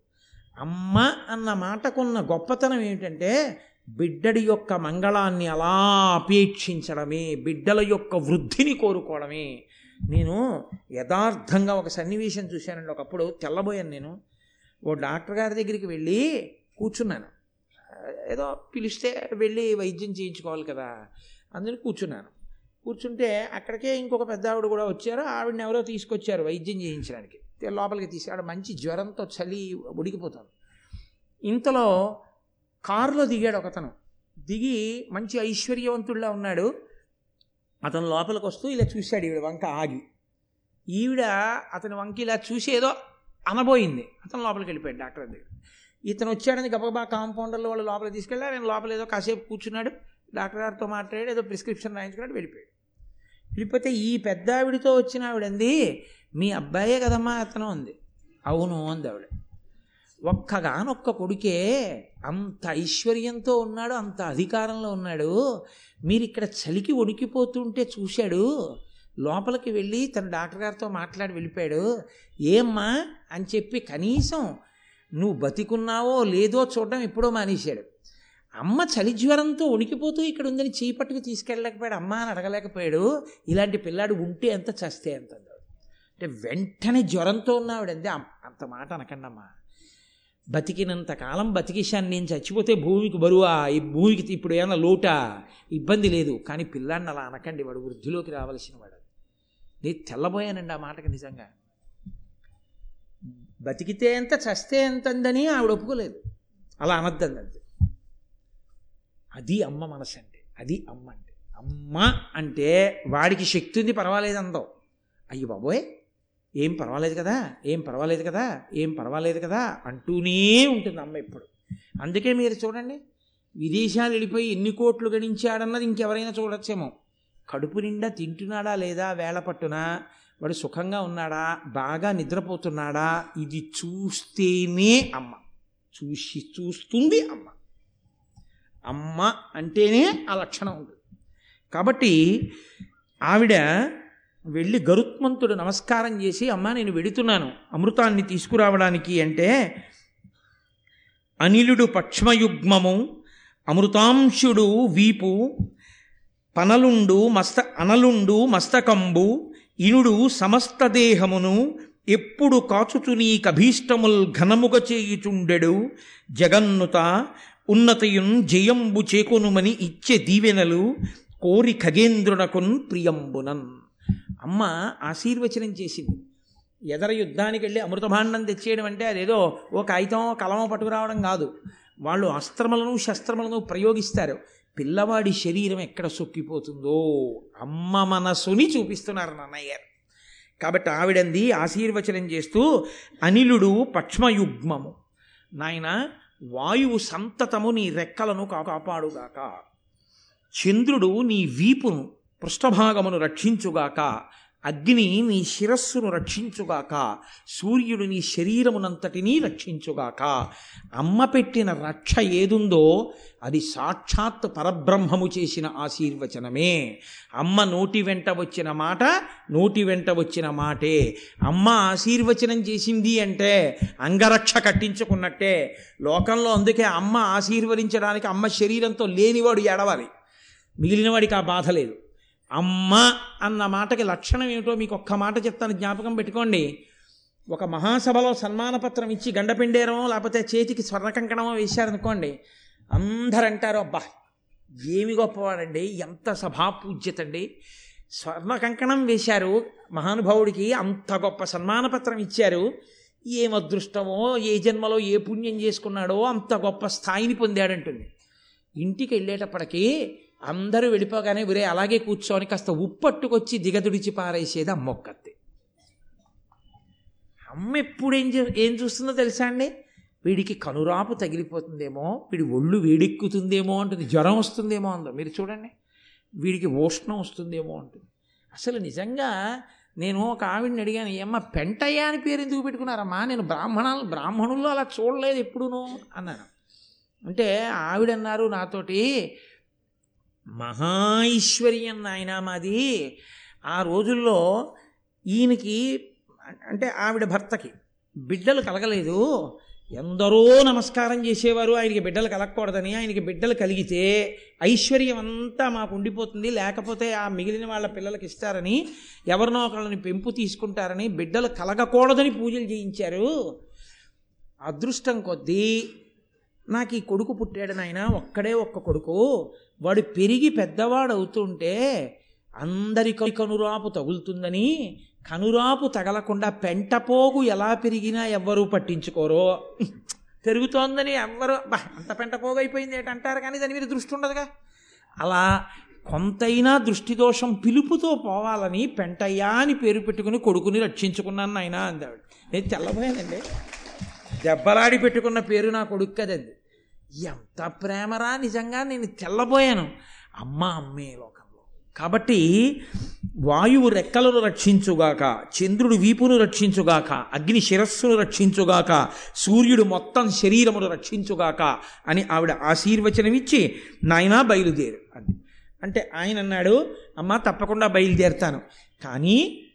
అమ్మ అన్న మాటకున్న గొప్పతనం ఏమిటంటే బిడ్డడి యొక్క మంగళాన్ని అలా అపేక్షించడమే బిడ్డల యొక్క వృద్ధిని కోరుకోవడమే. నేను యథార్థంగా ఒక సన్నివేశం చూశానండి. ఒకప్పుడు తెల్లబోయాను నేను. ఓ డాక్టర్ గారి దగ్గరికి వెళ్ళి కూర్చున్నాను. ఏదో పిలిస్తే వెళ్ళి వైద్యం చేయించుకోవాలి కదా అందుకని కూర్చున్నాను. కూర్చుంటే అక్కడికే ఇంకొక పెద్ద ఆవిడ కూడా వచ్చారు. ఆవిడని ఎవరో తీసుకొచ్చారు వైద్యం చేయించడానికి. లోపలికి తీసి ఆవిడ మంచి జ్వరంతో చలి ఉడికిపోతుంది ఇంతలో కారులో దిగాడు ఒకతను. దిగి మంచి ఐశ్వర్యవంతుడిలా ఉన్నాడు. అతను లోపలికి వస్తూ ఇలా చూశాడు ఈవిడ వంక ఆగి. ఈవిడ అతని వంక ఇలా చూసి ఏదో అనబోయింది అతను లోపలికి వెళ్ళిపోయాడు డాక్టర్ దగ్గర ఇతను వచ్చాడని గబగబా కాంపౌండర్లో వాళ్ళు లోపలికి తీసుకెళ్ళి ఆయన లోపల ఏదో కాసేపు కూర్చున్నాడు డాక్టర్ గారితో మాట్లాడాడు ఏదో ప్రిస్క్రిప్షన్ రాయించుకున్నాడు వెళ్ళిపోయాడు. వెళ్ళిపోతే ఈ పెద్ద ఆవిడితో వచ్చిన ఆవిడంది మీ అబ్బాయే కదమ్మా అతను ఉంది అవును అంది ఆవిడ. ఒక్కగానొక్క కొడుకే అంత ఐశ్వర్యంతో ఉన్నాడు అంత అధికారంలో ఉన్నాడు మీరు ఇక్కడ చలికి వణికిపోతుంటే చూశాడు. లోపలికి వెళ్ళి తన డాక్టర్ గారితో మాట్లాడి వెళ్ళిపోయాడు. ఏమ్మా అని చెప్పి కనీసం నువ్వు బతికున్నావో లేదో చూడడం ఎప్పుడో మానేశాడు. అమ్మ చలి జ్వరంతో వణికిపోతూ ఇక్కడ ఉందని చీపట్టుకు తీసుకెళ్ళలేకపోయాడు. అమ్మ అని అడగలేకపోయాడు. ఇలాంటి పిల్లాడు ఉంటే ఎంత చస్తే ఎంత అంటే వెంటనే జ్వరంతో ఉన్నావిడ అంత మాట అనకండి అమ్మా బతికినంత కాలం బతికేశాను నేను చచ్చిపోతే భూమికి బరువా? ఈ భూమికి ఇప్పుడు ఏమన్నా లోటా? ఇబ్బంది లేదు. కానీ పిల్లాడిని అలా అనకండి వాడు వృద్ధిలోకి రావాల్సిన వాడు. నేను తెల్లబోయానండి ఆ మాటకి నిజంగా. బతికితే ఎంత చస్తే ఎంత అందని ఆవిడ ఒప్పుకోలేదు. అలా అనద్దండి అంతే. అది అమ్మ మనసు అంటే అది అమ్మ అంటే. అమ్మ అంటే వాడికి శక్తి ఉంది పర్వాలేదు అందం. అయ్యి బాబోయ్ ఏం పర్వాలేదు కదా ఏం పర్వాలేదు కదా ఏం పర్వాలేదు కదా అంటూనే ఉంటుంది అమ్మ ఇప్పుడు అందుకే మీరు చూడండి విదేశాలు వెళ్ళిపోయి ఎన్ని కోట్లు గణించాడన్నది ఇంకెవరైనా చూడొచ్చేమో. కడుపు నిండా తింటున్నాడా లేదా వేళ పట్టునా? వాడు సుఖంగా ఉన్నాడా? బాగా నిద్రపోతున్నాడా? ఇది చూస్తేనే అమ్మ. చూసి చూస్తుంది అమ్మ. అమ్మ అంటేనే ఆ లక్షణం ఉంది. కాబట్టి ఆవిడ వెళ్ళి గరుత్మంతుడు నమస్కారం చేసి అమ్మ నేను వెడుతున్నాను అమృతాన్ని తీసుకురావడానికి అంటే అనిలుడు పక్ష్మయుగ్మము అమృతాంశుడు వీపు పనలుండు మస్త అనలుండు మస్తకంబు ఇనుడు సమస్త దేహమును ఎప్పుడు కాచుచు నీ కభీష్టముల్ ఘనముగ చేయుచుండెడు జగన్నుత ఉన్నతయున్ జయంబు చేకొనుమని ఇచ్చే దీవెనలు కోరి ఖగేంద్రునకున్ ప్రియంబునన్. అమ్మ ఆశీర్వచనం చేసింది. ఎదర యుద్ధానికి వెళ్ళి అమృతభాండం తెచ్చేయడం అంటే అదేదో ఓ కాగితం కలమో పట్టుకురావడం కాదు. వాళ్ళు అస్త్రములను శస్త్రములను ప్రయోగిస్తారు. పిల్లవాడి శరీరం ఎక్కడ సొక్కిపోతుందో అమ్మ మనసుని చూపిస్తున్నారు నాన్నయ్య గారు. కాబట్టి ఆవిడంది ఆశీర్వచనం చేస్తూ అనిలుడు పక్ష్మయుగ్మము. నాయన వాయువు సంతతము నీ రెక్కలను కాపాడుగాక. చంద్రుడు నీ వీపును పృష్ఠభాగమును రక్షించుగాక అగ్ని నీ శిరస్సును రక్షించుగాక సూర్యుడు నీ శరీరమునంతటినీ రక్షించుగాక. అమ్మ పెట్టిన రక్ష ఏదుందో అది సాక్షాత్ పరబ్రహ్మము చేసిన ఆశీర్వచనమే. అమ్మ నోటి వెంట వచ్చిన మాట నోటి వెంట వచ్చిన మాటే. అమ్మ ఆశీర్వచనం చేసింది అంటే అంగరక్ష కట్టించుకున్నట్టే. లోకంలో అందుకే అమ్మ ఆశీర్వదించడానికి అమ్మ శరీరంతో లేనివాడు ఎడవాలి మిగిలినవాడికి ఆ బాధ లేదు. అమ్మ అన్న మాటకి లక్షణం ఏమిటో మీకు ఒక్క మాట చెప్తాను జ్ఞాపకం పెట్టుకోండి. ఒక మహాసభలో సన్మానపత్రం ఇచ్చి గండపిండేరమో లేకపోతే చేతికి స్వర్ణకంకణమో వేశారనుకోండి అందరు అంటారు అబ్బా ఏమి గొప్పవాడండి ఎంత సభాపూజ్యతండి. స్వర్ణ కంకణం వేశారు మహానుభావుడికి అంత గొప్ప సన్మానపత్రం ఇచ్చారు. ఏం అదృష్టమో ఏ జన్మలో ఏ పుణ్యం చేసుకున్నాడో అంత గొప్ప స్థాయిని పొందాడంటుంది. ఇంటికి వెళ్ళేటప్పటికీ అందరూ వెళ్ళిపోగానే ఒరే అలాగే కూర్చోని కాస్త ఉప్పట్టుకొచ్చి దిగదుడిచి పారేసేది అమ్మొక్కత్తి అమ్మ ఎప్పుడు ఏం చే- ఏం చూస్తుందో తెలుసా అండి? వీడికి కనురాపు తగిలిపోతుందేమో వీడి ఒళ్ళు వేడెక్కుతుందేమో అంటుంది జ్వరం వస్తుందేమో అందో. మీరు చూడండి వీడికి ఉష్ణం వస్తుందేమో అంటుంది. అసలు నిజంగా నేను ఒక ఆవిడని అడిగాను ఏమ్మా పెంటయ్య అని పేరు ఎందుకు పెట్టుకున్నారమ్మా? నేను బ్రాహ్మణాలు బ్రాహ్మణుల్లో అలా చూడలేదు ఎప్పుడును? అన్నాను. అంటే ఆవిడన్నారు నాతోటి మహాైశ్వర్యం నాయన మాది. ఆ రోజుల్లో ఈయనకి అంటే ఆవిడ భర్తకి బిడ్డలు కలగలేదు. ఎందరో నమస్కారం చేసేవారు. ఆయనకి బిడ్డలు కలగకూడదని ఆయనకి బిడ్డలు కలిగితే ఐశ్వర్యం అంతా మాకు ఉండిపోతుంది. లేకపోతే ఆ మిగిలిన వాళ్ళ పిల్లలకి ఇస్తారని ఎవరినో ఒకళ్ళని పెంపు తీసుకుంటారని బిడ్డలు కలగకూడదని పూజలు చేయించారు. అదృష్టం కొద్దీ నాకు ఈ కొడుకు పుట్టాడు నాయన ఒక్కడే ఒక్క కొడుకు. వాడు పెరిగి పెద్దవాడు అవుతుంటే అందరికి కనురాపు తగులుతుందని కనురాపు తగలకుండా పెంటపోగు ఎలా పెరిగినా ఎవ్వరూ పట్టించుకోరో. పెరుగుతోందని ఎవ్వరు "బా, అంత పెంటపోగు అయిపోయింది ఏంటంటారు కానీ దాని మీద దృష్టి ఉండదుగా. అలా కొంతైనా దృష్టి దోషం పిలుపుతో పోవాలని పెంటయ్యా అని పేరు పెట్టుకుని కొడుకుని రక్షించుకున్నాను ఆయన అందాడు నేను తెల్లబోయానండి. దెబ్బలాడి పెట్టుకున్న పేరు నా కొడుకు కదండి. ఎంత ప్రేమరా నిజంగా నేను తెల్లబోయాను అమ్మ అమ్మే లోకంలో. కాబట్టి వాయువు రెక్కలను రక్షించుగాక చంద్రుడు వీపును రక్షించుగాక అగ్ని శిరస్సును రక్షించుగాక సూర్యుడు మొత్తం శరీరమును రక్షించుగాక అని ఆవిడ ఆశీర్వచనమిచ్చి నాయనా బయలుదేరు అంది. అంటే ఆయన అన్నాడు అమ్మ తప్పకుండా బయలుదేరుతాను. కానీ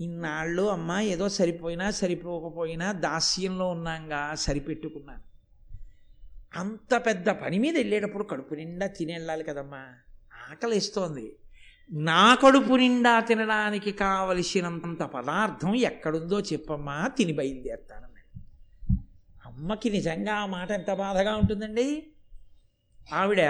ఇన్నాళ్ళు అమ్మ ఏదో సరిపోయినా సరిపోకపోయినా దాస్యంలో ఉన్నాంగా సరిపెట్టుకున్నాను. అంత పెద్ద పని మీద వెళ్ళేటప్పుడు కడుపు నిండా తినేళ్ళాలి కదమ్మా. ఆకలిస్తోంది. నా కడుపు నిండా తినడానికి కావలసినంత పదార్థం ఎక్కడుందో చెప్పమ్మా తిని బయలుదేరుతాను అమ్మకి నిజంగా ఆ మాట ఎంత బాధగా ఉంటుందండి? ఆవిడ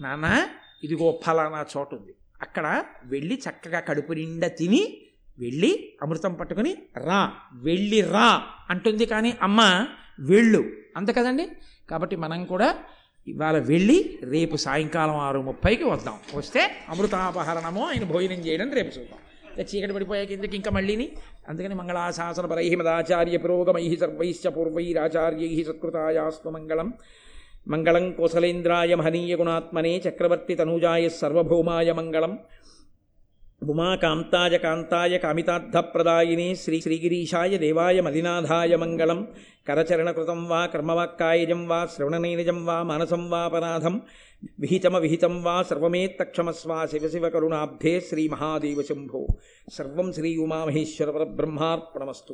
నాన్న ఇదిగో ఫలానా చోటు ఉంది. అక్కడ వెళ్ళి చక్కగా కడుపు నిండా తిని వెళ్ళి అమృతం పట్టుకొని రా వెళ్ళి రా అంటుంది. కానీ అమ్మ వెళ్ళు అంత కదండి. కాబట్టి మనం కూడా ఇవాళ వెళ్ళి రేపు సాయంకాలం ఆరు ముప్పైకి వద్దాం. వస్తే అమృతాపహరణము ఆయన భోజనం చేయడం రేపు చూద్దాం. చీకటి పడిపోయాక ఎందుకు ఇంకా మళ్ళీని? అందుకని మంగళాశాసన పరై మదాచార్య పురోగమై సర్వైశ్చ పూర్వైరాచార్యై సత్కృతాయాస్తు మంగళం. మంగళం కోసలేంద్రాయ మహనీయ గుణాత్మనే చక్రవర్తి తనూజాయ సర్వభౌమాయ మంగళం. ఉమాకాంతాయ కాంతాయ కామితార్థప్రదాయిని శ్రీ శ్రీగిరీషాయ దేవాయ మలినాథాయ మంగళం. కరచరణకృతం వా కర్మవాక్కాయజం వా శ్రవణనైనజం వా మానసం వాపరాధం విహితమ విహితం వా సర్వమేత్తక్షమస్వా శివ శివ కరుణాబ్ధే శ్రీ మహాదేవ శంభో. సర్వం శ్రీ ఉమామహేశ్వర పరబ్రహ్మార్పణమస్తు.